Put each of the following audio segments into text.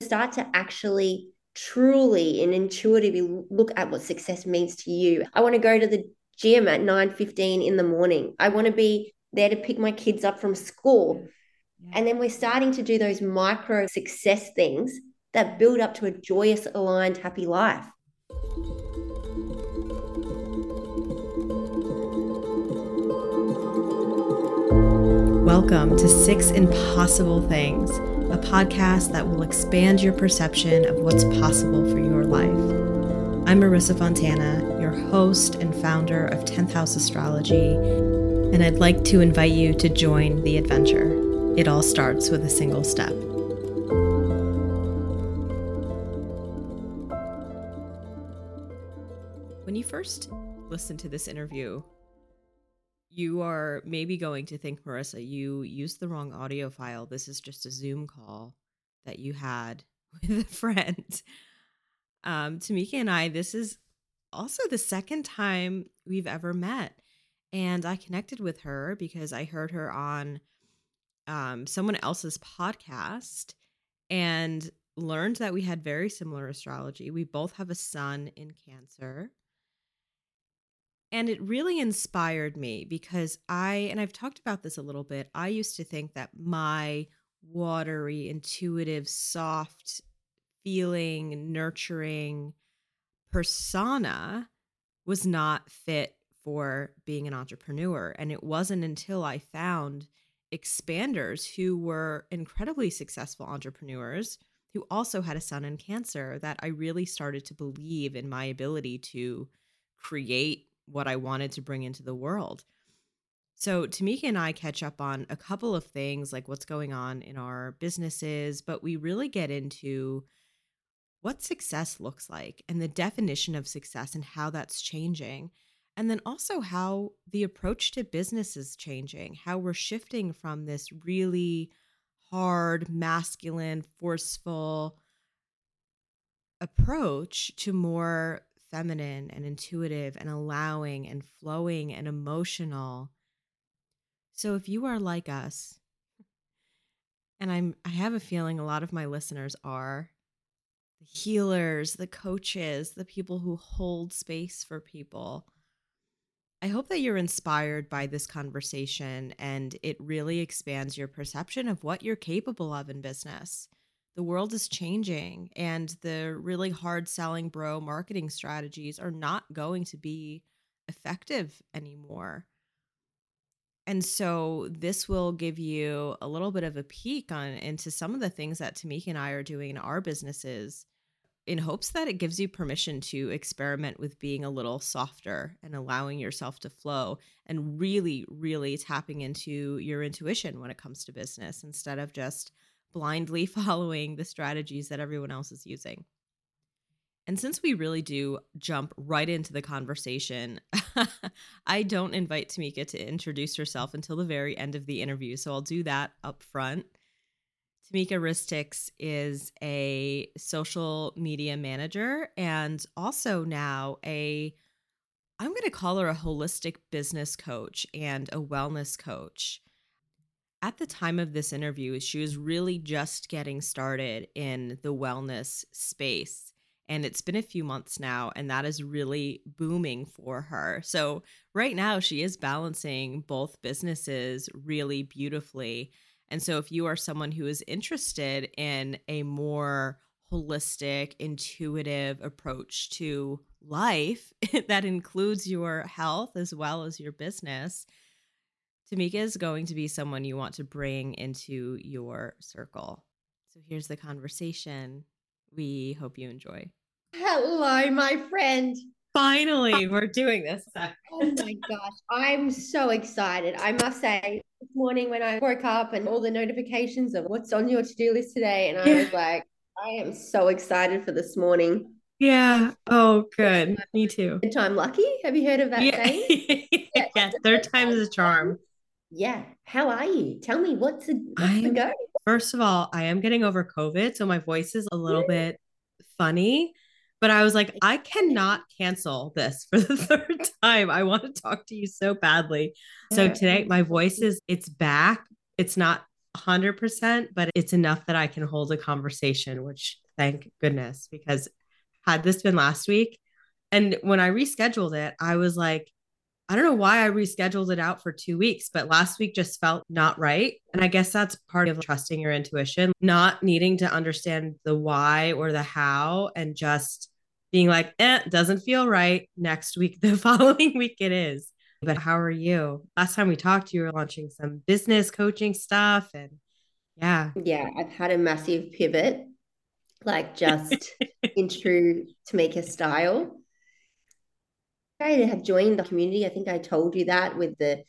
start to actually truly and intuitively look at what success means to you. I want to go to the gym at 9:15 in the morning. I want to be there to pick my kids up from school. Yeah. And then we're starting to do those micro success things that build up to a joyous, aligned, happy life. Welcome to Six Impossible Things, podcast that will expand your perception of what's possible for your life. I'm Marissa Fontana, your host and founder of 10th House Astrology, and I'd like to invite you to join the adventure. It all starts with a single step. When you first listen to this interview, you are maybe going to think, Marissa, you used the wrong audio file. This is just a Zoom call that you had with a friend. Um, Tameka and I, this is also the second time we've ever met. And I connected with her because I heard her on um, someone else's podcast and learned that we had very similar astrology. We both have a sun in Cancer. And it really inspired me because I, and I've talked about this a little bit, I used to think that my watery, intuitive, soft feeling, nurturing persona was not fit for being an entrepreneur. And it wasn't until I found expanders who were incredibly successful entrepreneurs who also had a sun in cancer that I really started to believe in my ability to create what I wanted to bring into the world. So Tameka and I catch up on a couple of things like what's going on in our businesses, but we really get into what success looks like and the definition of success and how that's changing. And then also how the approach to business is changing, how we're shifting from this really hard, masculine, forceful approach to more feminine and intuitive and allowing and flowing and emotional. So if you are like us, and I'm I have a feeling a lot of my listeners are the healers, the coaches, the people who hold space for people. I hope that you're inspired by this conversation and it really expands your perception of what you're capable of in business the world is changing and the really hard selling bro marketing strategies are not going to be effective anymore. And so this will give you a little bit of a peek on into some of the things that Tameka and I are doing in our businesses in hopes that it gives you permission to experiment with being a little softer and allowing yourself to flow and really really tapping into your intuition when it comes to business instead of just blindly following the strategies that everyone else is using. And since we really do jump right into the conversation, I don't invite Tameka to introduce herself until the very end of the interview. So I'll do that up front. Tameka Risztics is a social media manager and also now a, I'm going to call her a holistic business coach and a wellness coach at the time of this interview, she was really just getting started in the wellness space. And it's been a few months now, and that is really booming for her. So, right now, she is balancing both businesses really beautifully. And so, if you are someone who is interested in a more holistic, intuitive approach to life that includes your health as well as your business, Tameka is going to be someone you want to bring into your circle. So here's the conversation. We hope you enjoy. Hello, my friend. Finally, we're doing this. oh my gosh, I'm so excited. I must say, this morning when I woke up and all the notifications of what's on your to do list today, and I yeah. was like, I am so excited for this morning. Yeah. Oh, good. Me too. Time lucky. Have you heard of that yeah. saying? yeah. yeah. Third time is a charm. Yeah. How are you? Tell me what's the, what's the go? First of all, I am getting over COVID, so my voice is a little bit funny. But I was like, I cannot cancel this for the third time. I want to talk to you so badly. So today my voice is it's back. It's not 100%, but it's enough that I can hold a conversation, which thank goodness, because had this been last week, and when I rescheduled it, I was like, I don't know why I rescheduled it out for two weeks, but last week just felt not right. And I guess that's part of trusting your intuition, not needing to understand the why or the how, and just being like, eh, doesn't feel right. Next week, the following week, it is. But how are you? Last time we talked, you were launching some business coaching stuff. And yeah. Yeah, I've had a massive pivot, like just in true Tameka style. I have joined the community. I think I told you that with the,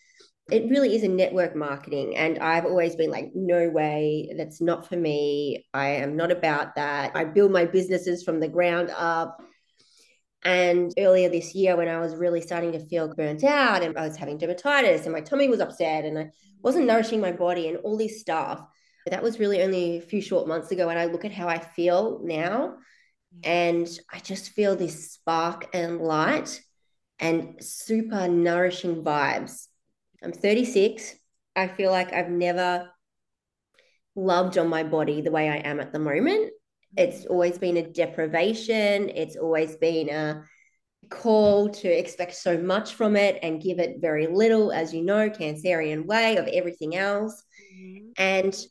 it really is a network marketing. And I've always been like, no way, that's not for me. I am not about that. I build my businesses from the ground up. And earlier this year, when I was really starting to feel burnt out and I was having dermatitis and my tummy was upset and I wasn't nourishing my body and all this stuff, that was really only a few short months ago. And I look at how I feel now and I just feel this spark and light and super nourishing vibes. I'm 36. I feel like I've never loved on my body the way I am at the moment. It's always been a deprivation. It's always been a call to expect so much from it and give it very little, as you know, Cancerian way of everything else. Mm-hmm. And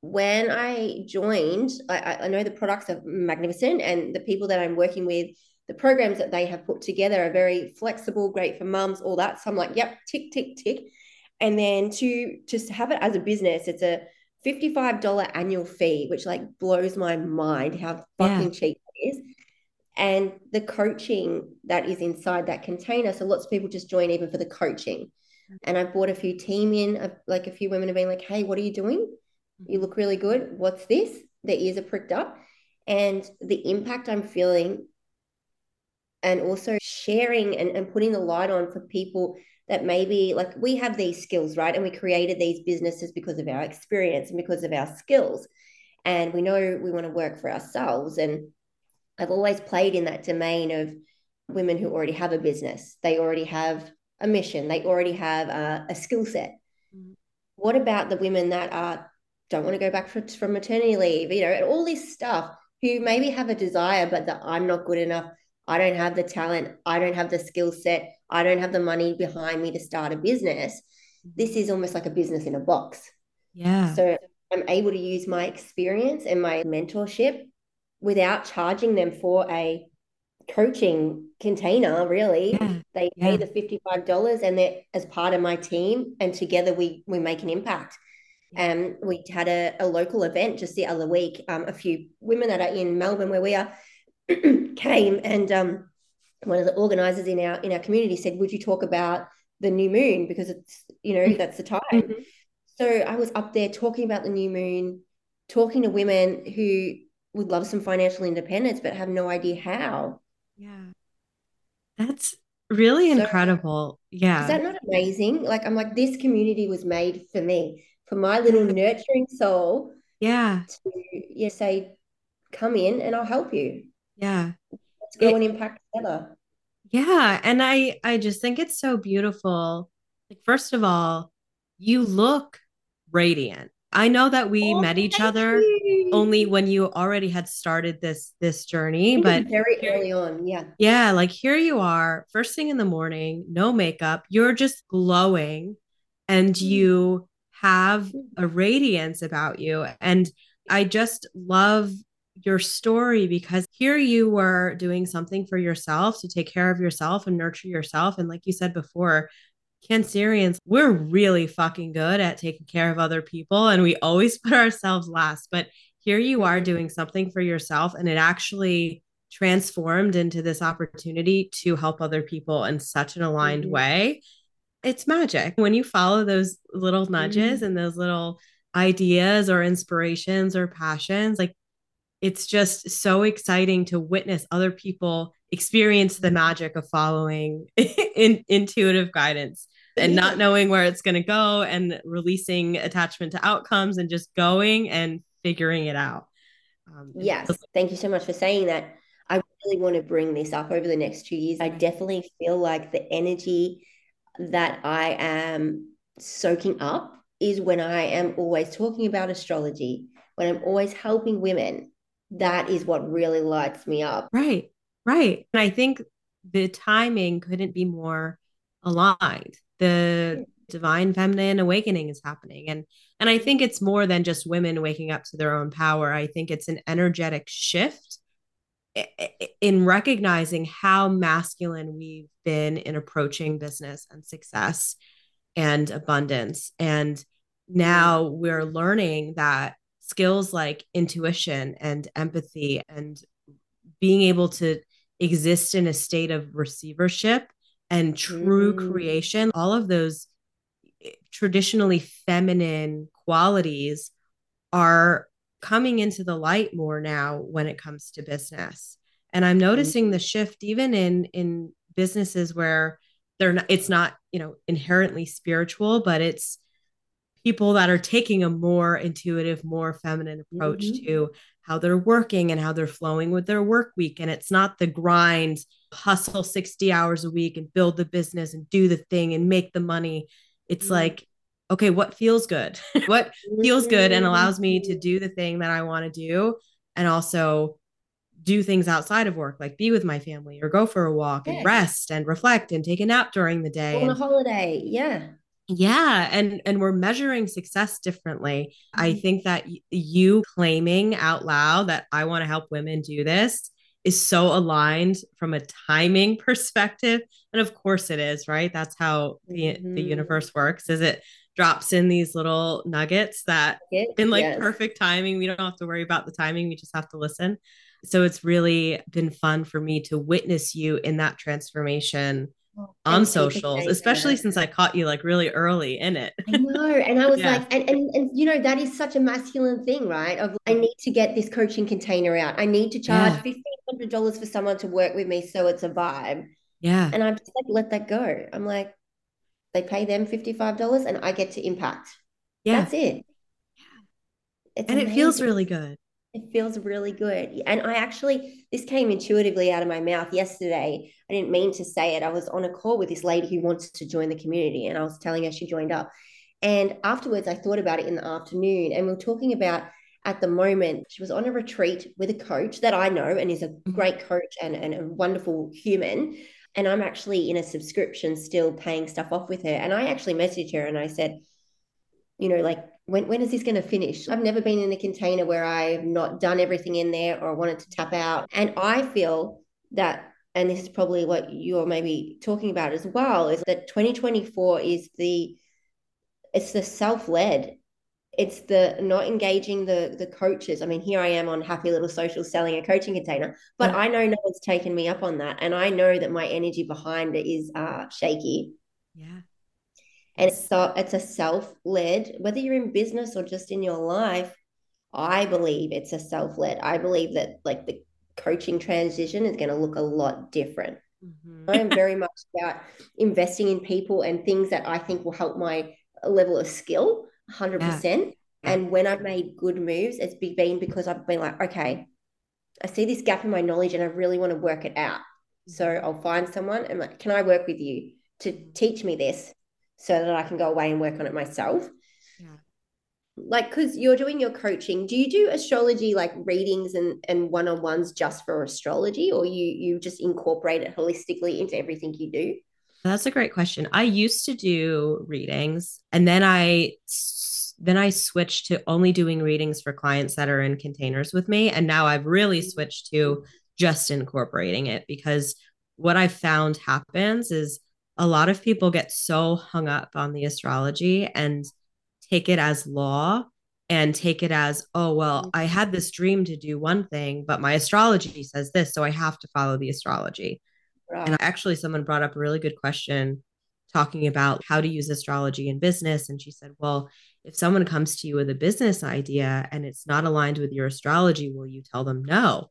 when I joined, I, I know the products are magnificent and the people that I'm working with, the programs that they have put together are very flexible, great for mums, all that. So I'm like, yep, tick, tick, tick. And then to just have it as a business, it's a $55 annual fee, which like blows my mind how fucking yeah. cheap it is. And the coaching that is inside that container. So lots of people just join even for the coaching. And I've brought a few team in, like a few women have been like, hey, what are you doing? You look really good. What's this? Their ears are pricked up. And the impact I'm feeling and also sharing and, and putting the light on for people that maybe like we have these skills, right? And we created these businesses because of our experience and because of our skills. And we know we want to work for ourselves. And I've always played in that domain of women who already have a business, they already have a mission, they already have a, a skill set. Mm-hmm. What about the women that are don't want to go back for, from maternity leave, you know, and all this stuff who maybe have a desire, but that I'm not good enough. I don't have the talent. I don't have the skill set. I don't have the money behind me to start a business. This is almost like a business in a box. Yeah. So I'm able to use my experience and my mentorship without charging them for a coaching container really yeah. they pay the $55 and they're as part of my team and together we we make an impact and um, we had a, a local event just the other week um, a few women that are in melbourne where we are came and um, one of the organizers in our in our community said, "Would you talk about the new moon because it's you know that's the time." Mm-hmm. So I was up there talking about the new moon, talking to women who would love some financial independence but have no idea how. Yeah, that's really so, incredible. Yeah, is that not amazing? Like I'm like this community was made for me, for my little nurturing soul. Yeah, to yeah say, come in and I'll help you. Yeah, let's go it, and impact together. Yeah. And I I just think it's so beautiful. Like, first of all, you look radiant. I know that we oh, met each other you. only when you already had started this this journey, but very early on, yeah. Yeah, like here you are, first thing in the morning, no makeup, you're just glowing and mm. you have a radiance about you and I just love your story because here you were doing something for yourself to take care of yourself and nurture yourself. And like you said before, Cancerians, we're really fucking good at taking care of other people and we always put ourselves last. But here you are doing something for yourself and it actually transformed into this opportunity to help other people in such an aligned mm-hmm. way. It's magic when you follow those little nudges mm-hmm. and those little ideas or inspirations or passions like it's just so exciting to witness other people experience the magic of following in, intuitive guidance and not knowing where it's going to go and releasing attachment to outcomes and just going and figuring it out. Um, yes. Thank you so much for saying that. I really want to bring this up over the next two years. I definitely feel like the energy that I am soaking up is when I am always talking about astrology, when I'm always helping women. That is what really lights me up. Right. Right. And I think the timing couldn't be more aligned. The divine feminine awakening is happening and and I think it's more than just women waking up to their own power. I think it's an energetic shift eh, eh, eh, in recognizing how masculine we've been in approaching business and success and abundance. And mm-hmm. now we're learning that skills like intuition and empathy and being able to exist in a state of receivership and true mm. creation, all of those eh, traditionally feminine qualities are coming into the light more now when it comes to business. And I'm noticing the shift even in in businesses where they're not it's not, you know, inherently spiritual, but it's people that are taking a more intuitive, more feminine approach mm-hmm. to how they're working and how they're flowing with their work week. And it's not the grind, hustle 60 hours a week and build the business and do the thing and make the money. It's mm-hmm. like, okay, what feels good? what feels good and allows me to do the thing that I want to do and also do things outside of work, like be with my family or go for a walk yeah. and rest and reflect and take a nap during the day. On a holiday. Yeah. Yeah, and and we're measuring success differently. Mm-hmm. I think that y- you claiming out loud that I want to help women do this is so aligned from a timing perspective and of course it is, right? That's how the mm-hmm. the universe works. Is it drops in these little nuggets that in like yes. perfect timing. We don't have to worry about the timing. We just have to listen. So it's really been fun for me to witness you in that transformation oh, on socials, especially since I caught you like really early in it. I know. And I was yeah. like, and, and, and, you know, that is such a masculine thing, right? Of I need to get this coaching container out. I need to charge yeah. $1,500 for someone to work with me so it's a vibe. Yeah. And I'm just like, let that go. I'm like, they pay them $55 and I get to impact. Yeah. That's it. It's and amazing. it feels really good. It feels really good. And I actually, this came intuitively out of my mouth yesterday. I didn't mean to say it. I was on a call with this lady who wants to join the community, and I was telling her she joined up. And afterwards, I thought about it in the afternoon, and we are talking about at the moment, she was on a retreat with a coach that I know and is a mm-hmm. great coach and, and a wonderful human. And I'm actually in a subscription still paying stuff off with her. And I actually messaged her and I said, you know, like, when, when is this going to finish? I've never been in a container where I've not done everything in there or I wanted to tap out. And I feel that, and this is probably what you're maybe talking about as well, is that 2024 is the, it's the self-led it's the not engaging the the coaches i mean here i am on happy little social selling a coaching container but yeah. i know no one's taken me up on that and i know that my energy behind it is uh shaky yeah and it's so it's a self-led whether you're in business or just in your life i believe it's a self-led i believe that like the coaching transition is going to look a lot different mm-hmm. i am very much about investing in people and things that i think will help my level of skill 100%. Yeah. And when I've made good moves, it's been because I've been like, okay, I see this gap in my knowledge and I really want to work it out. So mm-hmm. I'll find someone and like, can I work with you to teach me this so that I can go away and work on it myself? Yeah. Like, because you're doing your coaching, do you do astrology like readings and, and one on ones just for astrology, or you you just incorporate it holistically into everything you do? That's a great question. I used to do readings and then I then I switched to only doing readings for clients that are in containers with me and now I've really mm-hmm. switched to just incorporating it because what I found happens is a lot of people get so hung up on the astrology and take it as law and take it as oh well mm-hmm. I had this dream to do one thing but my astrology says this so I have to follow the astrology Right. And actually, someone brought up a really good question talking about how to use astrology in business. And she said, Well, if someone comes to you with a business idea and it's not aligned with your astrology, will you tell them no?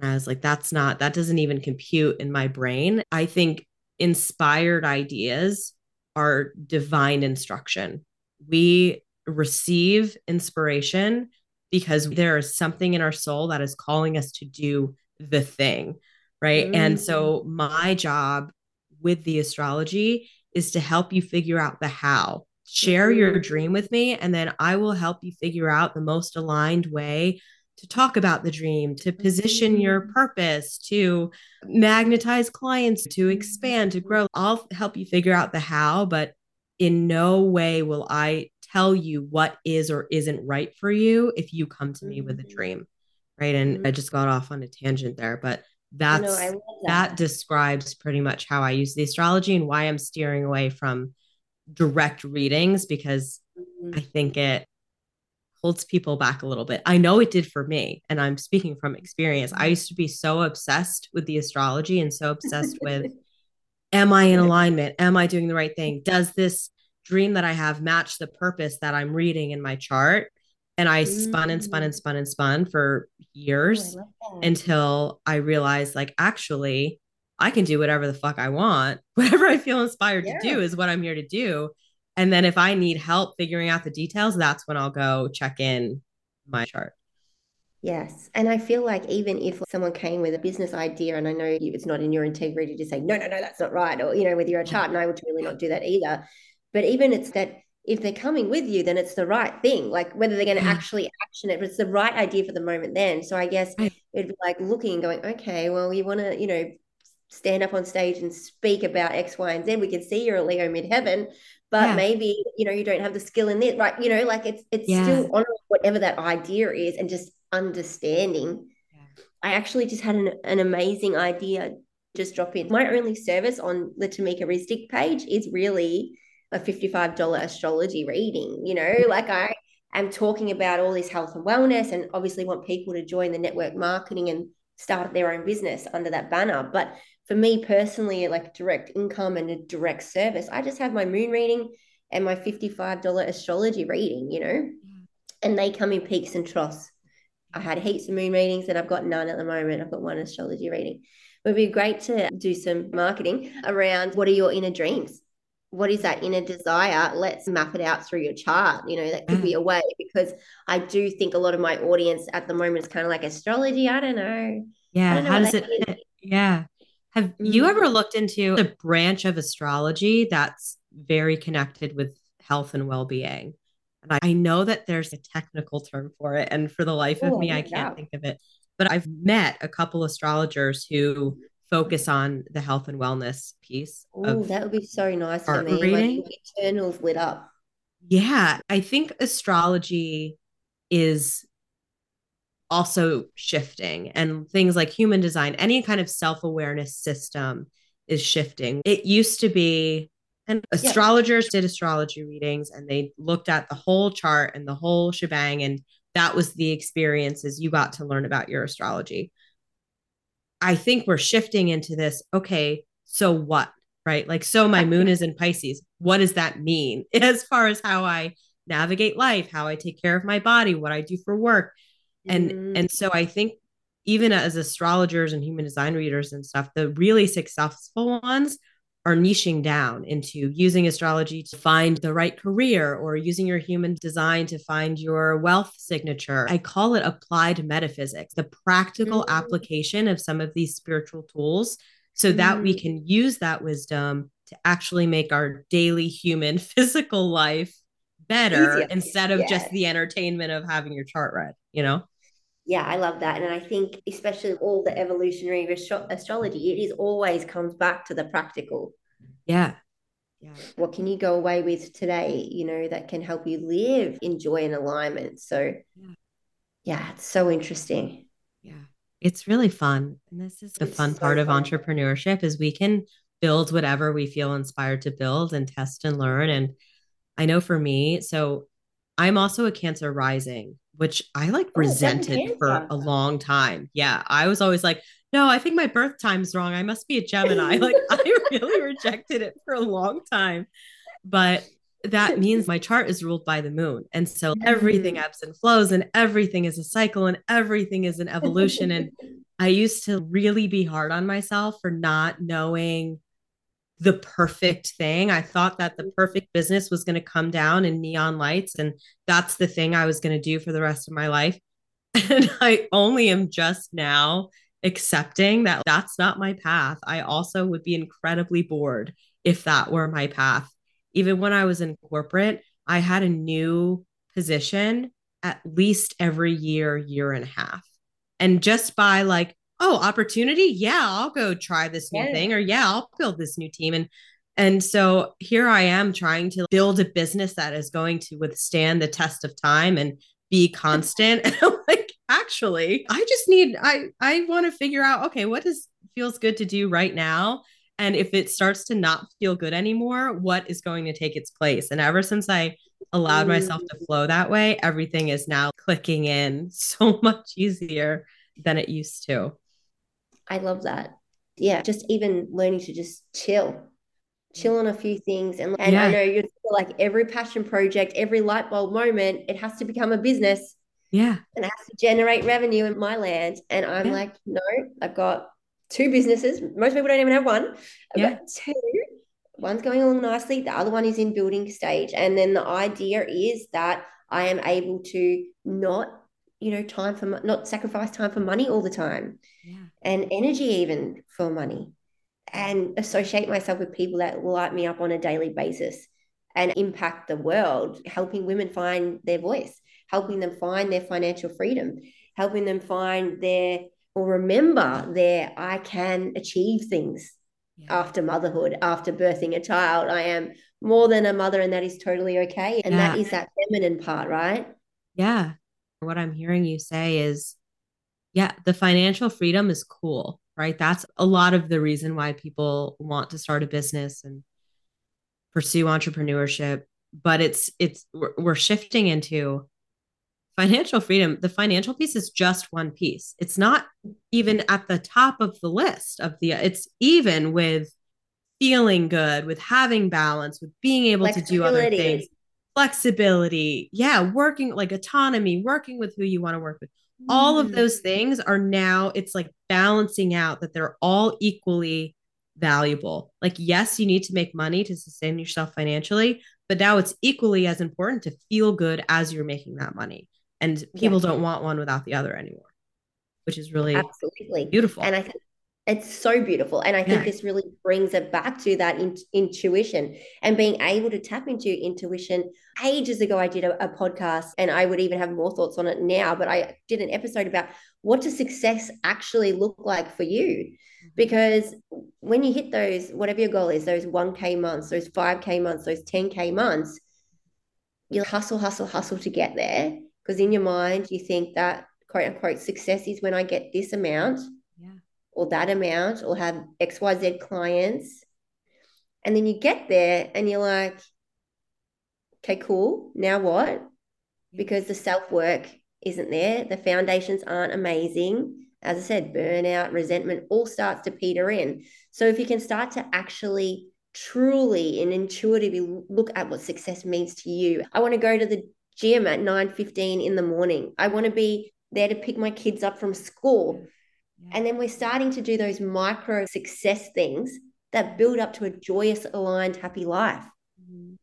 And I was like, That's not, that doesn't even compute in my brain. I think inspired ideas are divine instruction. We receive inspiration because there is something in our soul that is calling us to do the thing right? Mm. And so my job with the astrology is to help you figure out the how share mm-hmm. your dream with me, and then I will help you figure out the most aligned way to talk about the dream, to position mm-hmm. your purpose, to magnetize clients, to mm-hmm. expand, to grow. I'll help you figure out the how, but in no way will I tell you what is or isn't right for you if you come to me with a mm-hmm. dream. Right. And. I just got off on a tangent there, but that's no, that. that describes pretty much how I use the astrology and why I'm steering away from direct readings because. I think it holds people back a little bit. I know it did for me, and I'm speaking from experience. I used to be so obsessed with the astrology and so obsessed with am I in alignment? Am I doing the right thing? Does this dream that I have match the purpose that I'm reading in my chart? And I spun and spun and mm. spun and spun for years oh, I until I realized, like, actually, I can do whatever the fuck I want. Whatever I feel inspired yeah. to do is what I'm here to do. And then if I need help figuring out the details, that's when I'll go check in my chart. Yes. And I feel like even if someone came with a business idea, and I know it's not in your integrity to say, no, no, no, that's not right, or, you know, with your chart, and I would really not do that either. But even it's that if they're coming with you, then it's the right thing. Like whether they're going to actually action it, but it's the right idea for the moment then. So I guess it'd be like looking and going, okay, well, you want to, you know, stand up on stage and speak about X, Y, and Z. We can see you're a Leo midheaven, but yeah. maybe you know you don't have the skill in it, right? You know, like it's it's yeah. still on whatever that idea is and just understanding. Yeah. I actually just had an, an amazing idea. Just drop in. My only service on the Tameka Risztics page is really a $55 astrology reading. You know, mm-hmm. like I am talking about all this health and wellness and obviously want people to join the network marketing and start their own business under that banner. But for me personally, like direct income and a direct service, I just have my moon reading and my $55 astrology reading, you know, mm. and they come in peaks and troughs. I had heaps of moon readings and I've got none at the moment. I've got one astrology reading. It would be great to do some marketing around what are your inner dreams? What is that inner desire? Let's map it out through your chart. You know, that could be mm. a way because I do think a lot of my audience at the moment is kind of like astrology. I don't know. Yeah. Don't know How does it? Yeah. Have you mm. ever looked into a branch of astrology that's very connected with health and well being? And I, know that there's a technical term for it. And for the life of oh, me, I can't think of it. But I've met a couple astrologers who focus on the health and wellness piece. Oh, that would be so nice for me. Reading. My eternals lit up. Yeah. I think astrology is also shifting and things like human design any kind of self-awareness system is shifting it used to be and astrologers yeah. did astrology readings and they looked at the whole chart and the whole shebang and that was the experiences you got to learn about your astrology i think we're shifting into this okay so what right? Like so my moon is in pisces. What does that mean? As far as how i navigate life how i take care of my body what i do for work. And mm. and so i think even as astrologers and human design readers and stuff the really successful ones are niching down into using astrology to find the right career or using your human design to find your wealth signature. I call it applied metaphysics, the practical mm. application of some of these spiritual tools so mm. that we mm. can use that wisdom to actually make our daily human physical life better Easier. instead of just the entertainment of having your chart read, you know? Yeah, I love that. And I think, especially all the evolutionary astro- astrology, it is always comes back to the practical. Yeah. Yeah. What can you go away with today, you know, that can help you live in joy and alignment? So, yeah, yeah it's so interesting. Yeah. It's really fun. And this is the it's fun so part of entrepreneurship is we can build whatever we feel inspired to build and test and learn. And I know for me, so I'm also a Cancer rising which I like oh, resented for a long time. Yeah. I was always like, no, I think my birth time's wrong. I must be a Gemini. like I really rejected it for a long time. But that means my chart is ruled by the moon. And so everything mm. ebbs and flows and everything is a cycle and everything is an evolution. and I used to really be hard on myself for not knowing the perfect thing. I thought that the perfect business was going to come down in neon lights and that's the thing I was going to do for the rest of my life. And I only am just now accepting that that's not my path. I also would be incredibly bored if that were my path, even when I was in corporate, I had a new position at least every year, year and a half. And just by like, oh, opportunity, yeah, I'll go try this new yeah. thing, or yeah, I'll build this new team. And and so here I am trying to build a business that is going to withstand the test of time and be constant. and I'm like, actually, I just need I I want to figure out, okay, what does feels good to do right now? And if it starts to not feel good anymore, what is going to take its place? And ever since I allowed myself to mm. flow that way, everything is now clicking in so much easier than it used to. I love that. Yeah, just even learning to just chill, chill on a few things. And, and yeah. I know you're like every passion project, every light bulb moment, it has to become a business. Yeah. And it has to generate revenue in my land. And I'm yeah. like, no, I've got two businesses. Most people don't even have one. I've yeah. got two. One's going along nicely, the other one is in building stage. And then the idea is that I am able to not, you know, time for not sacrifice time for money all the time. Yeah. And energy even for money. And associate myself with people that light me up on a daily basis and impact the world, helping women find their voice, helping them find their financial freedom, helping them find their or remember there I can achieve things yeah. after motherhood, after birthing a child. I am more than a mother, and that is totally okay. And yeah. that is that feminine part, right? Yeah. What I'm hearing you say is, yeah, the financial freedom is cool, right? That's a lot of the reason why people want to start a business and pursue entrepreneurship. But it's, it's, we're, we're shifting into financial freedom, the financial piece is just one piece. It's not even at the top of the list of the, it's even with feeling good, with having balance, with being able to do other things, flexibility. Yeah. Working like autonomy, working with who you want to work with. Mm. All of mm. those things are now, it's like balancing out that they're all equally valuable. Like, yes, you need to make money to sustain yourself financially, but now it's equally as important to feel good as you're making that money and people yeah. don't want one without the other anymore which is really absolutely beautiful and i think it's so beautiful and i think yeah. this really brings it back to that in- intuition and being able to tap into intuition ages ago i did a, a, podcast and i would even have more thoughts on it now but i did an episode about what does success actually look like for you mm-hmm. because when you hit those whatever your goal is those 1k months those 5k months those 10k months you hustle hustle hustle to get there because in your mind you think that quote unquote success is when I get this amount. Or that amount or have XYZ clients. And then you get there and you're like, okay, cool. Now what? Because the self work isn't there, the foundations aren't amazing. As I said, burnout, resentment all starts to peter in. So if you can start to actually truly and intuitively look at what success means to you. I want to go to the gym at 9.15 in the morning. I want to be there to pick my kids up from school. And then we're starting to do those micro success things that build up to a joyous, aligned, happy life. Mm-hmm.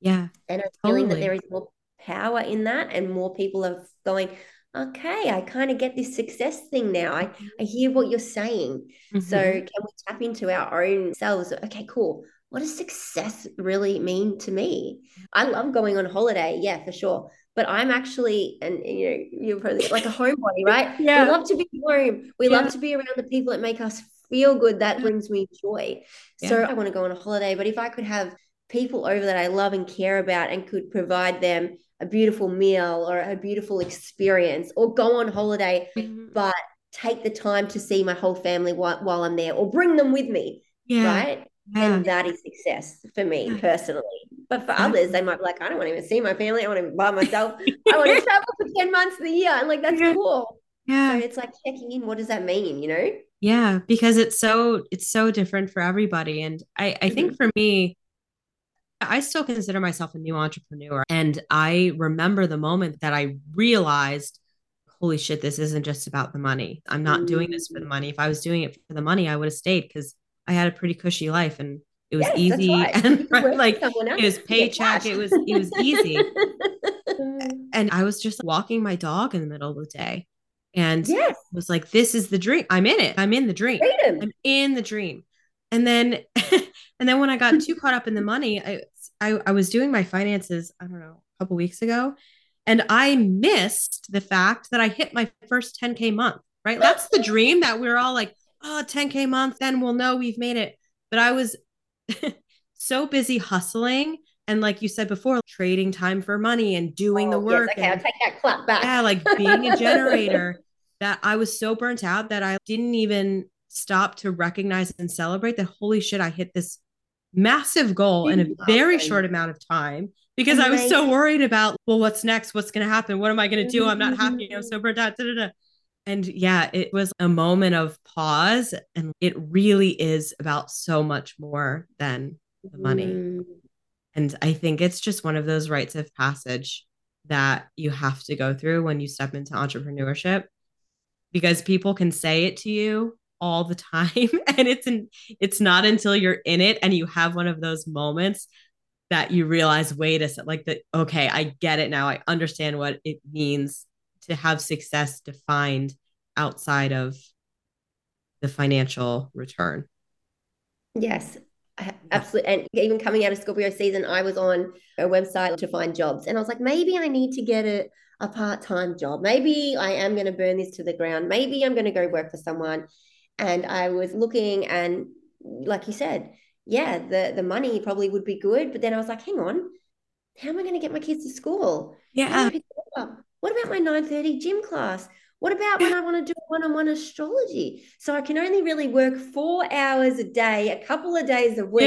Yeah. And I'm totally. feeling that there is more power in that and more people are going, okay, I kind of get this success thing now. I, I hear what you're saying. Mm-hmm. So can we tap into our own selves? Okay, cool what does success really mean to me? I love going on holiday, yeah, for sure. But I'm actually, and you know, you're probably like a homebody, right? yeah. We love to be home. We yeah. love to be around the people that make us feel good. That brings me joy. Yeah. So I want to go on a holiday. But if I could have people over that I love and care about and could provide them a beautiful meal or a beautiful experience or go on holiday, mm-hmm. but take the time to see my whole family while, while I'm there or bring them with me. Yeah. Right yeah. And that is success for me personally. But for others, they might be like, I don't want to even see my family. I want to be by myself. I want to travel for 10 months of the year. And like, that's yeah. cool. Yeah. So it's like checking in. What does that mean? You know? Yeah. Because it's so, it's so different for everybody. And I, I think mm-hmm. for me, I still consider myself a new entrepreneur. And I remember the moment that I realized, holy shit, this isn't just about the money. I'm not mm-hmm. doing this for the mm. money. If I was doing it for the money, I would have stayed because I had a pretty cushy life and it was yes, easy and like it was paycheck. It was it was easy. and I was just walking my dog in the middle of the day. And yes. was like, this is the dream. I'm in it. I'm in the dream. Freedom. I'm in the dream. And then and then when I got too caught up in the money, I I, I was doing my finances, I don't know, a couple weeks ago, and I missed the fact that I hit my first 10K month, right? That's the dream that we're all like, oh, 10K month, then we'll know we've made it. But I was so busy hustling and like you said before, trading time for money and doing oh, the work. Yes, okay, and, I'll take that clap back. Yeah, like being a generator that I was so burnt out that I didn't even stop to recognize and celebrate that holy shit, I hit this massive goal in a very short amount of time because. I was so worried about, well, what's next? What's going to happen? What am I going to do? I'm not happy. I'm mm-hmm. so burnt out. Da, da, da. And yeah, it was a moment of pause. And it really is about so much more than the money. Mm. And I think it's just one of those rites of passage that you have to go through when you step into entrepreneurship because people can say it to you all the time and it's in, it's not until you're in it and you have one of those moments that you realize wait a second like that okay i get it now i understand what it means to have success defined outside of the financial return. Yes absolutely and even coming out of scorpio season i was on a website to find jobs and i was like maybe i need to get a, a part-time job. Maybe i am going to burn this to the ground. Maybe i'm going to go work for someone. And I was looking and like you said, yeah, the the money probably would be good, but then I was like, hang on, how am I going to get my kids to school? Yeah. What about my 9:30 gym class? What about when I want to do one-on-one astrology? So I can only really work four hours a day, a couple of days a week,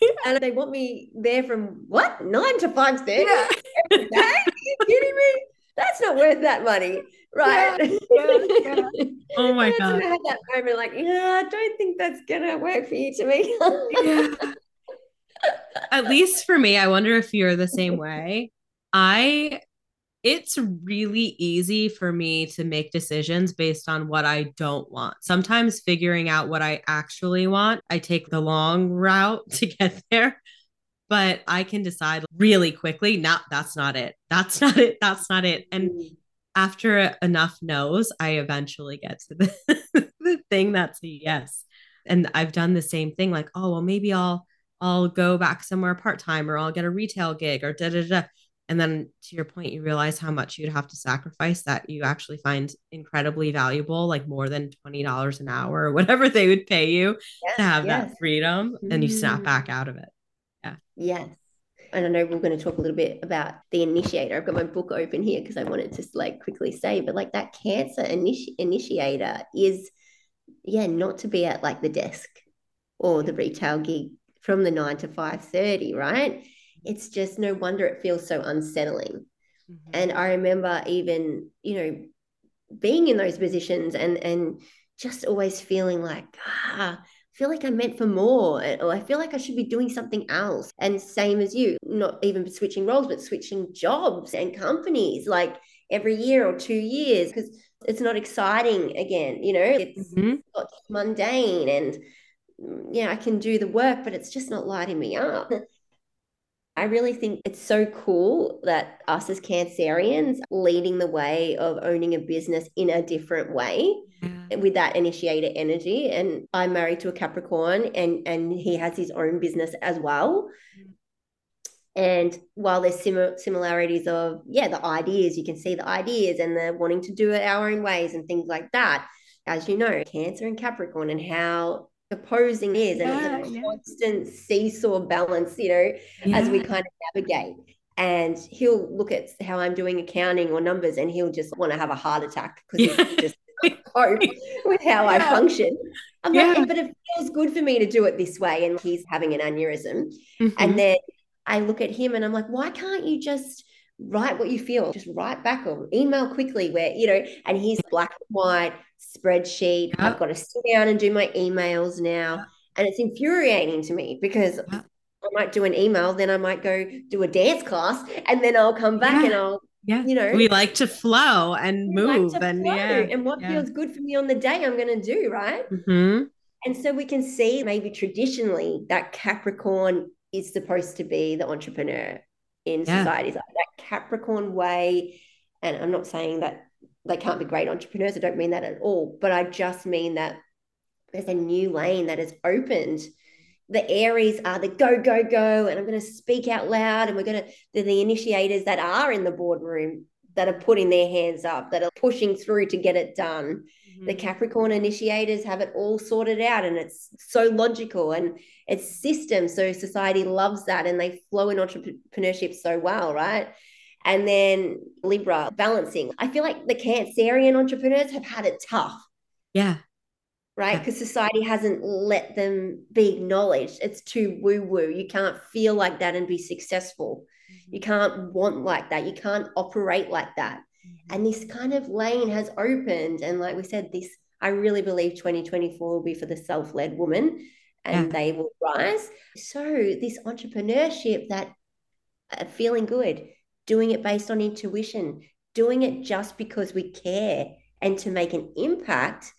yeah. and they want me there from what nine to five thirty yeah. every day? Are you kidding me? That's not worth that money right? Yeah, yeah, yeah. Oh my god! I had that moment, like, yeah, I don't think that's gonna work for you, to me. At least for me, I wonder if you're the same way. I, it's really easy for me to make decisions based on what I don't want. Sometimes figuring out what I actually want, I take the long route to get there but I can decide really quickly. Not that's not it. That's not it. That's not it. And mm after enough no's, I eventually get to the, the thing that's a yes. And I've done the same thing, like, oh, well, maybe I'll I'll go back somewhere part time or I'll get a retail gig or da da da. And then to your point, you realize how much you'd have to sacrifice that you actually find incredibly valuable, like more than $20 an hour or whatever they would pay you yes, to have yes. that freedom. Mm. And you snap back mm. out of it. Yeah. Yes and I know we're going to talk a little bit about the initiator. I've got my book open here because I wanted to like quickly say, but like that cancer initi- initiator is, yeah, not to be at like the desk or the retail gig from the nine to five thirty, right? It's just no wonder it feels so unsettling. Mm-hmm. And I remember even, you know, being in those positions and and just always feeling like, ah, feel like I'm meant for more, or I feel like I should be doing something else. And same as you, not even switching roles, but switching jobs and companies like every year or two years because it's not exciting again. You know, it's mm-hmm. mundane and yeah, I can do the work, but it's just not lighting me up. I really think it's so cool that us as Cancerians leading the way of owning a business in a different way yeah. with that initiator energy. And I'm married to a Capricorn and, and he has his own business as well. And while there's sim- similarities of, yeah, the ideas, you can see the ideas and the wanting to do it our own ways and things like that. As you know, Cancer and Capricorn and how opposing is and yeah, it's a constant seesaw balance you know yeah. as we kind of navigate. And he'll look at how i'm doing accounting or numbers and he'll just want to have a heart attack because he just cope with how i function. I'm like but it feels good for me to do it this way and he's having an aneurysm. Mm-hmm. and then i look at him and i'm like why can't you just write what you feel? Just write back or email quickly where you know and he's black and white spreadsheet. Yep. I've got to sit down and do my emails now. Yep. And it's infuriating to me because yep. I might do an email, then I might go do a dance class, and then I'll come back yeah. and I'll, yeah, you know, we like to flow and move, like and flow. yeah, and what yeah. feels good for me on the day, I'm going to do right. Mm-hmm. And so we can see maybe traditionally that Capricorn is supposed to be the entrepreneur in yeah. societies, like that Capricorn way. And I'm not saying that they can't be great entrepreneurs. I don't mean that at all, but I just mean that there's a new lane that has opened the Aries are the go, go, go, and I'm going to speak out loud, and we're going to, they're the initiators that are in the boardroom that are putting their hands up, that are pushing through to get it done. Mm-hmm. The Capricorn initiators have it all sorted out, and it's so logical and it's system. So society loves that, and they flow in entrepreneurship so well, right? And then Libra balancing. I feel like the Cancerian entrepreneurs have had it tough. Yeah right? Because society hasn't let them be acknowledged. It's too woo woo. You can't feel like that and be successful. Mm-hmm. You can't want like that. You can't operate like that. Mm-hmm. And this kind of lane has opened. And like we said, this, I really believe 2024 will be for the self led woman and yeah. they will rise. So, this entrepreneurship that uh, feeling good, doing it based on intuition, doing it just because we care and to make an impact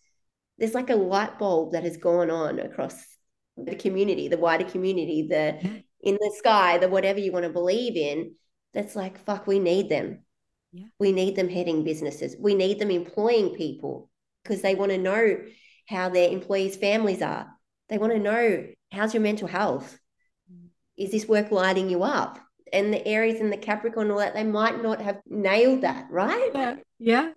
there's like a light bulb that has gone on across the community, the wider community, the in the sky, the whatever you want to believe in. That's like, fuck, we need them. Yeah. We need them heading businesses. We need them employing people because they want to know how their employees' families are. They want to know how's your mental health? Mm. Is this work lighting you up? And the Aries and the Capricorn, and all that, they might not have nailed that, right? Yeah. Yeah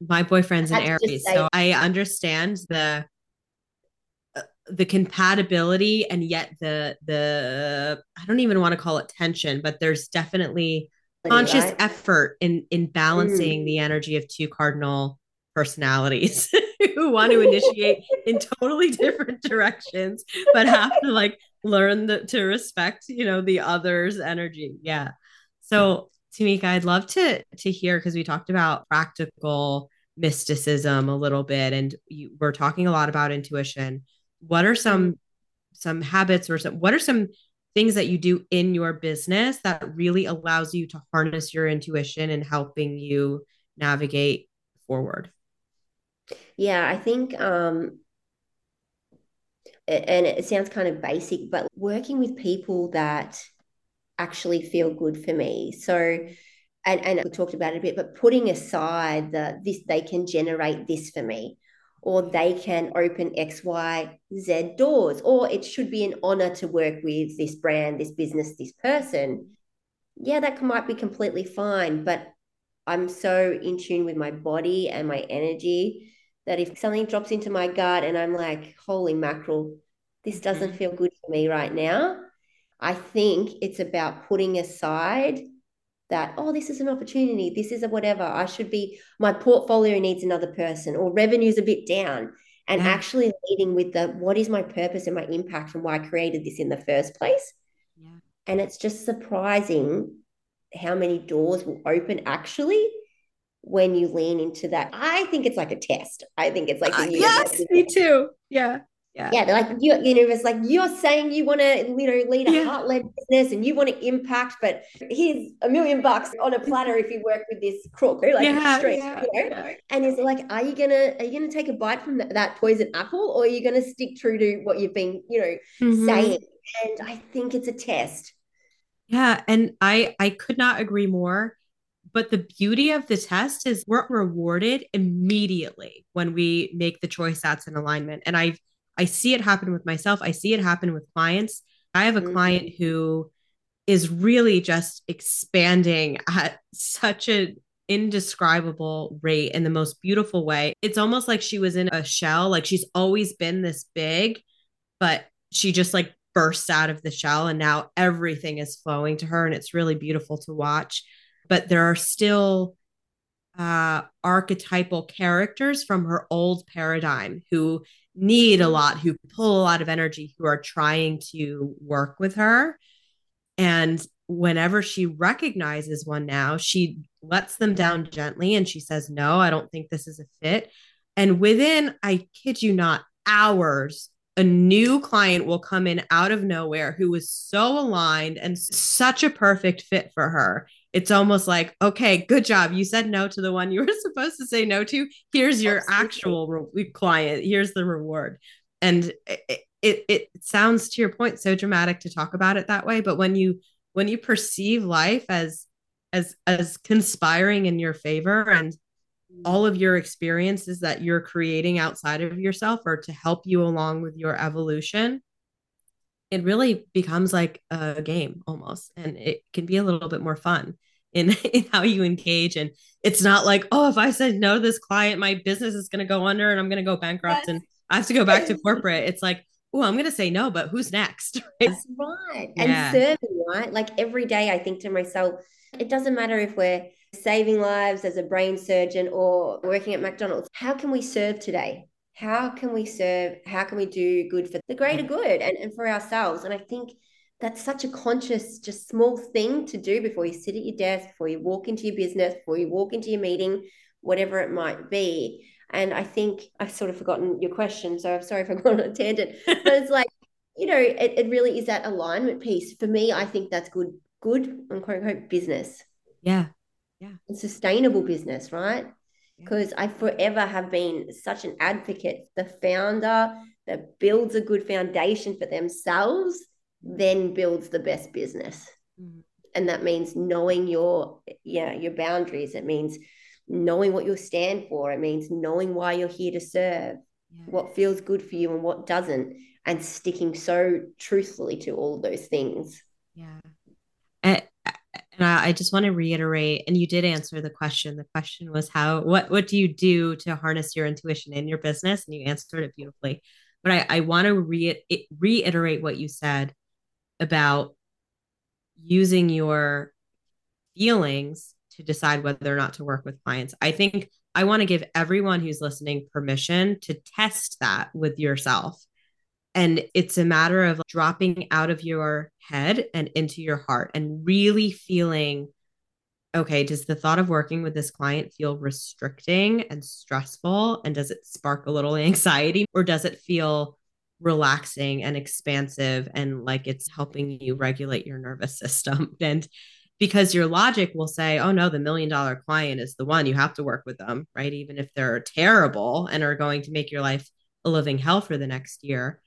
my boyfriend's an Aries, so I understand the uh, the compatibility and yet the the I don't even want to call it tension, but there's definitely conscious right? effort in in balancing mm. the energy of two cardinal personalities who want to initiate in totally different directions but have to like learn the, to respect you know the other's energy yeah so Tameka, I'd love to to hear because we talked about practical mysticism a little bit, and you, we're talking a lot about intuition. What are some mm-hmm. some habits or some what are some things that you do in your business that really allows you to harness your intuition and helping you navigate forward? Yeah, I think um and it sounds kind of basic, but working with people that actually feel good for me. So, and, and we talked about it a bit, but putting aside the this, they can generate this for me, or they can open X, Y, Z doors, or it should be an honor to work with this brand, this business, this person. Yeah, that might be completely fine, but I'm so in tune with my body and my energy that if something drops into my gut and I'm like, holy mackerel, this doesn't mm-hmm. feel good for me right now, I think it's about putting aside that, oh, this is an opportunity, this is a whatever. I should be, my portfolio needs another person, or revenue's a bit down. And yeah. actually leading with the what is my purpose and my impact and why I created this in the first place. Yeah. And it's just surprising how many doors will open actually when you lean into that. I think it's like a test. I think it's like uh, yes, me too. Yeah. Yeah. yeah, like you, you know, it's like you're saying you want to, you know, lead a yeah. heart-led business and you want to impact, but here's a million bucks on a platter if you work with this crook, like yeah, street, yeah, you know. And it's like, are you gonna, are you gonna take a bite from that, that poison apple, or are you gonna stick true to what you've been, you know, mm-hmm. saying? And I think it's a test. Yeah, and I I could not agree more. But the beauty of the test is we're rewarded immediately when we make the choice that's in alignment. And I've I see it happen with myself. I see it happen with clients. I have a mm-hmm. client who is really just expanding at such an indescribable rate in the most beautiful way. It's almost like she was in a shell, like she's always been this big, but she just like bursts out of the shell and now everything is flowing to her and it's really beautiful to watch. But there are still uh archetypal characters from her old paradigm who need a lot, who pull a lot of energy, who are trying to work with her. And whenever she recognizes one now, she lets them down gently and she says, No, I don't think this is a fit. And within, I kid you not, hours, a new client will come in out of nowhere who is so aligned and such a perfect fit for her it's almost like, okay, good job. You said no to the one you were supposed to say no to. Here's your Absolutely. actual re- client. Here's the reward. And it, it, it sounds to your point so dramatic to talk about it that way, but when you when you perceive life as as as conspiring in your favor and all of your experiences that you're creating outside of yourself or to help you along with your evolution it really becomes like a game almost and it can be a little bit more fun in, in how you engage. And it's not like oh if i said no to this client my business is going to go under and i'm going to go bankrupt yes. and i have to go back to corporate. It's like oh i'm going to say no but who's next? That's right. Yeah. and serving right? Like every day i think to myself it doesn't matter if we're saving lives as a brain surgeon or working at mcdonald's how can we serve today? How can we serve how can we do good for the greater mm. good and, and for ourselves? And i think that's such a conscious just small thing to do before you sit at your desk before you walk into your business before you walk into your meeting whatever it might be. And i think i've sort of forgotten your question so i'm sorry if i've gone on a tangent. But it's like you know it, it really is that alignment piece. For me i think that's good good unquote unquote business. Yeah. Yeah. And sustainable business right? Because I forever have been such an advocate. The founder that builds a good foundation for themselves then builds the best business. Mm-hmm. And that means knowing your yeah, your boundaries. It means knowing what you stand for. It means knowing why you're here to serve, yeah. what feels good for you and what doesn't, and sticking so truthfully to all those things. Yeah. And and I, I just want to reiterate, and you did answer the question. The question was how what what do you do to harness your intuition in your business? And you answered it beautifully. But I, I want to re- reiterate what you said about using your feelings to decide whether or not to work with clients. I think I want to give everyone who's listening permission to test that with yourself and it's a matter of dropping out of your head and into your heart and really feeling okay, does the thought of working with this client feel restricting and stressful? And does it spark a little anxiety? Or does it feel relaxing and expansive and like it's helping you regulate your nervous system? And because your logic will say, oh no, the million dollar client is the one, you have to work with them, right? Even if they're terrible and are going to make your life a living hell for the next year.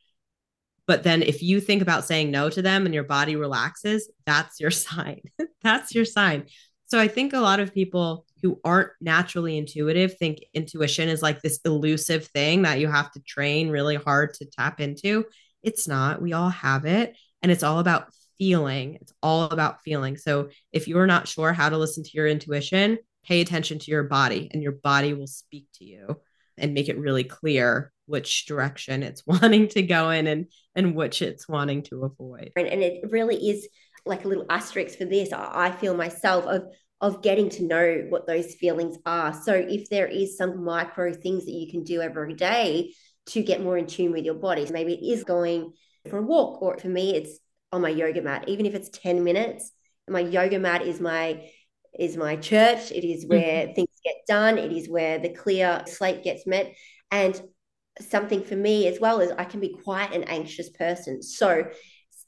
But then if you think about saying no to them and your body relaxes, that's your sign. that's your sign. So I think a lot of people who aren't naturally intuitive think intuition is like this elusive thing that you have to train really hard to tap into. It's not. We all have it. And it's all about feeling. It's all about feeling. So if you're not sure how to listen to your intuition, pay attention to your body, and your body will speak to you and make it really clear which direction it's wanting to go in and and which it's wanting to avoid and, and it really is like a little asterisk for this i feel myself of of getting to know what those feelings are. So if there is some micro things that you can do every day to get more in tune with your body maybe it is going for a walk or for me it's on my yoga mat. Even if it's 10 minutes my yoga mat is my is my church. It is where mm-hmm. things get done. It is where the clear slate gets met. And something for me as well as I can be quite an anxious person. So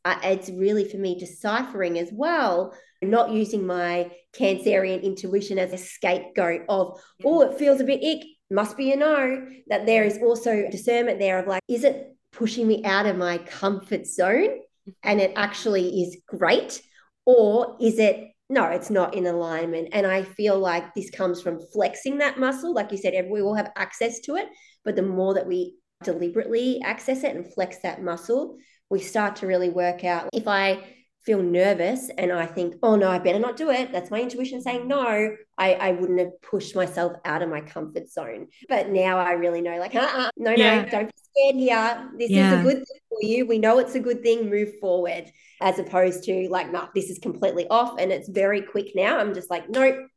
uh, it's really for me deciphering as well, not using my Cancerian intuition as a scapegoat of, oh, it feels a bit ick, must be a no. That there is also discernment there of like, is it pushing me out of my comfort zone and it actually is great? Or is it no, it's not in alignment. And I feel like this comes from flexing that muscle. Like you said, we all have access to it. But the more that we deliberately access it and flex that muscle, we start to really work out if I feel nervous and I think, oh no, I better not do it. That's my intuition saying no. I, I wouldn't have pushed myself out of my comfort zone. But now I really know, like, uh-uh, no, yeah. no, don't be scared here. This yeah. is a good thing for you. We know it's a good thing. Move forward. As opposed to like, no, this is completely off and it's very quick now. I'm just like, nope,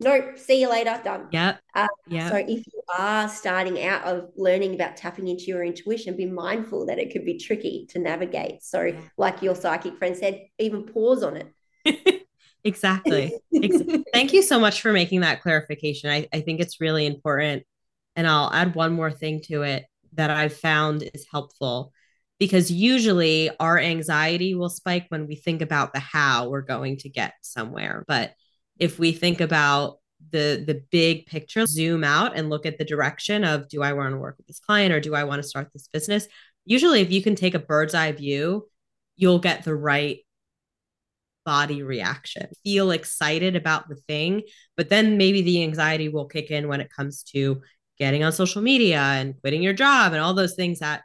nope, see you later, done. Yeah. Uh, yeah. So if you are starting out of learning about tapping into your intuition, be mindful that it could be tricky to navigate. So, yeah. like your psychic friend said, even pause on it. exactly. Thank you so much for making that clarification. I, I think it's really important. And I'll add one more thing to it that I've found is helpful because usually our anxiety will spike when we think about the how we're going to get somewhere. But if we think about the the big picture zoom out and look at the direction of do i want to work with this client or do i want to start this business usually if you can take a bird's eye view you'll get the right body reaction feel excited about the thing but then maybe the anxiety will kick in when it comes to getting on social media and quitting your job and all those things that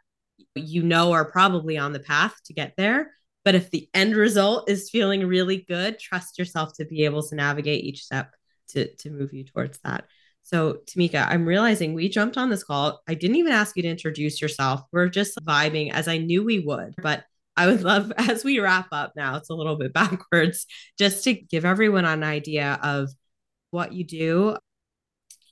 you know are probably on the path to get there. But if the end result is feeling really good, trust yourself to be able to navigate each step to, to move you towards that. So, Tameka, I'm realizing we jumped on this call. I didn't even ask you to introduce yourself. We're just vibing as I knew we would. But I would love, as we wrap up now, it's a little bit backwards, just to give everyone an idea of what you do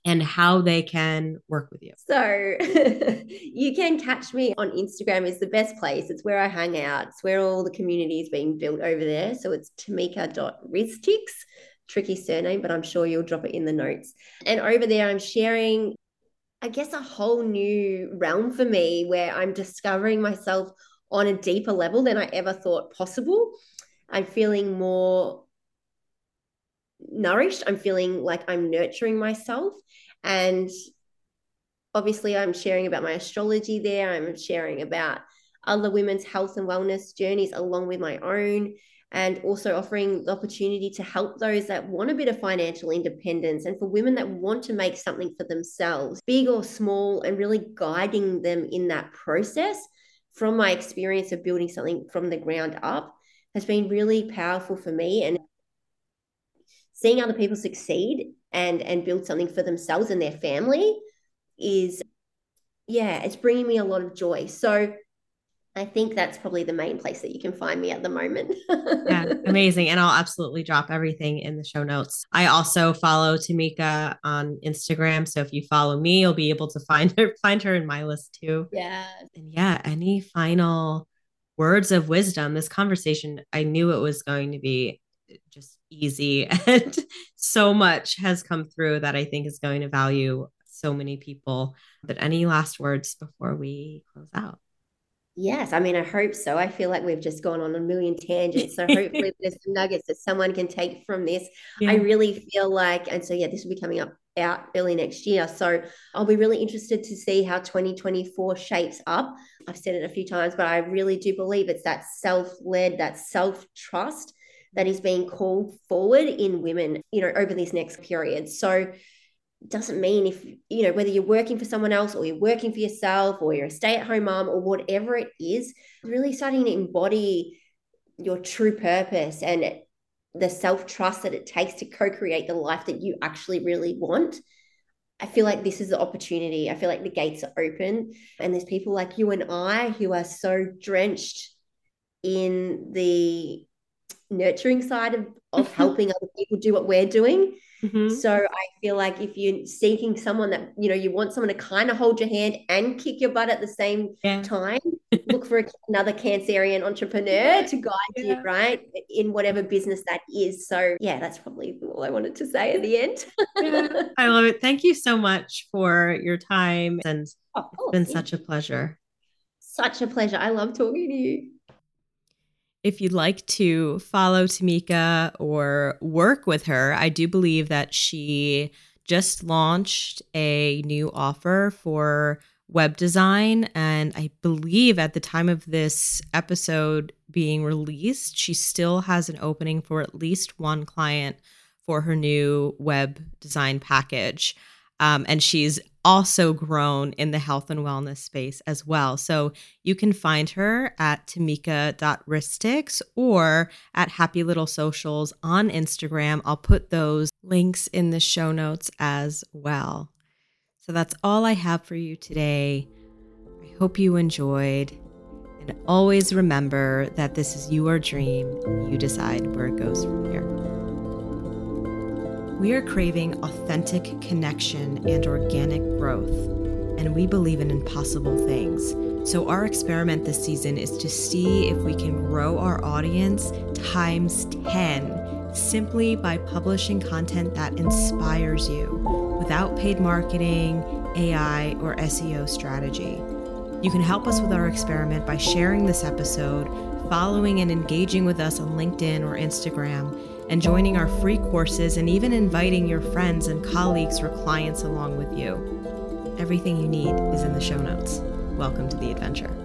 and how they can work with you. So you can catch me on Instagram is the best place. It's where I hang out. It's where all the community is being built over there. So it's tameka.risztics, tricky surname, but I'm sure you'll drop it in the notes. And over there, I'm sharing, I guess, a whole new realm for me where I'm discovering myself on a deeper level than I ever thought possible. I'm feeling more nourished. I'm feeling like I'm nurturing myself. And obviously, I'm sharing about my astrology there. I'm sharing about other women's health and wellness journeys along with my own, and also offering the opportunity to help those that want a bit of financial independence and for women that want to make something for themselves, big or small, and really guiding them in that process from my experience of building something from the ground up has been really powerful for me. And seeing other people succeed and and build something for themselves and their family is yeah it's bringing me a lot of joy so I think that's probably the main place that you can find me at the moment. yeah, amazing. And I'll absolutely drop everything in the show notes. I also follow Tameka on Instagram. So if you follow me, you'll be able to find her, find her in my list too. Yeah. And yeah, any final words of wisdom? This conversation, I knew it was going to be just easy and so much has come through that I think is going to value so many people. But any last words before we close out? Yes, I mean, I hope so. I feel like we've just gone on a million tangents. So hopefully there's some nuggets that someone can take from this. Yeah. I really feel like, and so yeah, this will be coming up out early next year. So I'll be really interested to see how 2024 shapes up. I've said it a few times, but I really do believe it's that self-led, that self-trust that is being called forward in women, you know, over this next period. So doesn't mean if you know whether you're working for someone else or you're working for yourself or you're a stay-at-home mom or whatever it is, really starting to embody your true purpose and the self-trust that it takes to co-create the life that you actually really want. I feel like this is the opportunity. I feel like the gates are open and there's people like you and I who are so drenched in the nurturing side of, of mm-hmm. helping other people do what we're doing. Mm-hmm. So I feel like if you're seeking someone that, you know, you want someone to kind of hold your hand and kick your butt at the same yeah. time, look for another Cancerian entrepreneur to guide yeah. you, right? In whatever business that is. So yeah, that's probably all I wanted to say at the end. yeah. I love it. Thank you so much for your time. And oh, it's been such a pleasure. Such a pleasure. I love talking to you. If you'd like to follow Tameka or work with her, I do believe that she just launched a new offer for web design. And I believe at the time of this episode being released, she still has an opening for at least one client for her new web design package. Um, and she's also grown in the health and wellness space as well. So you can find her at tameka.risztics or at Happy Little Socials on Instagram. I'll put those links in the show notes as well. So that's all I have for you today. I hope you enjoyed. And always remember that this is your dream. You decide where it goes from here. We are craving authentic connection and organic growth, and we believe in impossible things. So, our experiment this season is to see if we can grow our audience times 10 simply by publishing content that inspires you without paid marketing, AI, or SEO strategy. You can help us with our experiment by sharing this episode, following and engaging with us on LinkedIn or Instagram and joining our free courses and even inviting your friends and colleagues or clients along with you. Everything you need is in the show notes. Welcome to the adventure.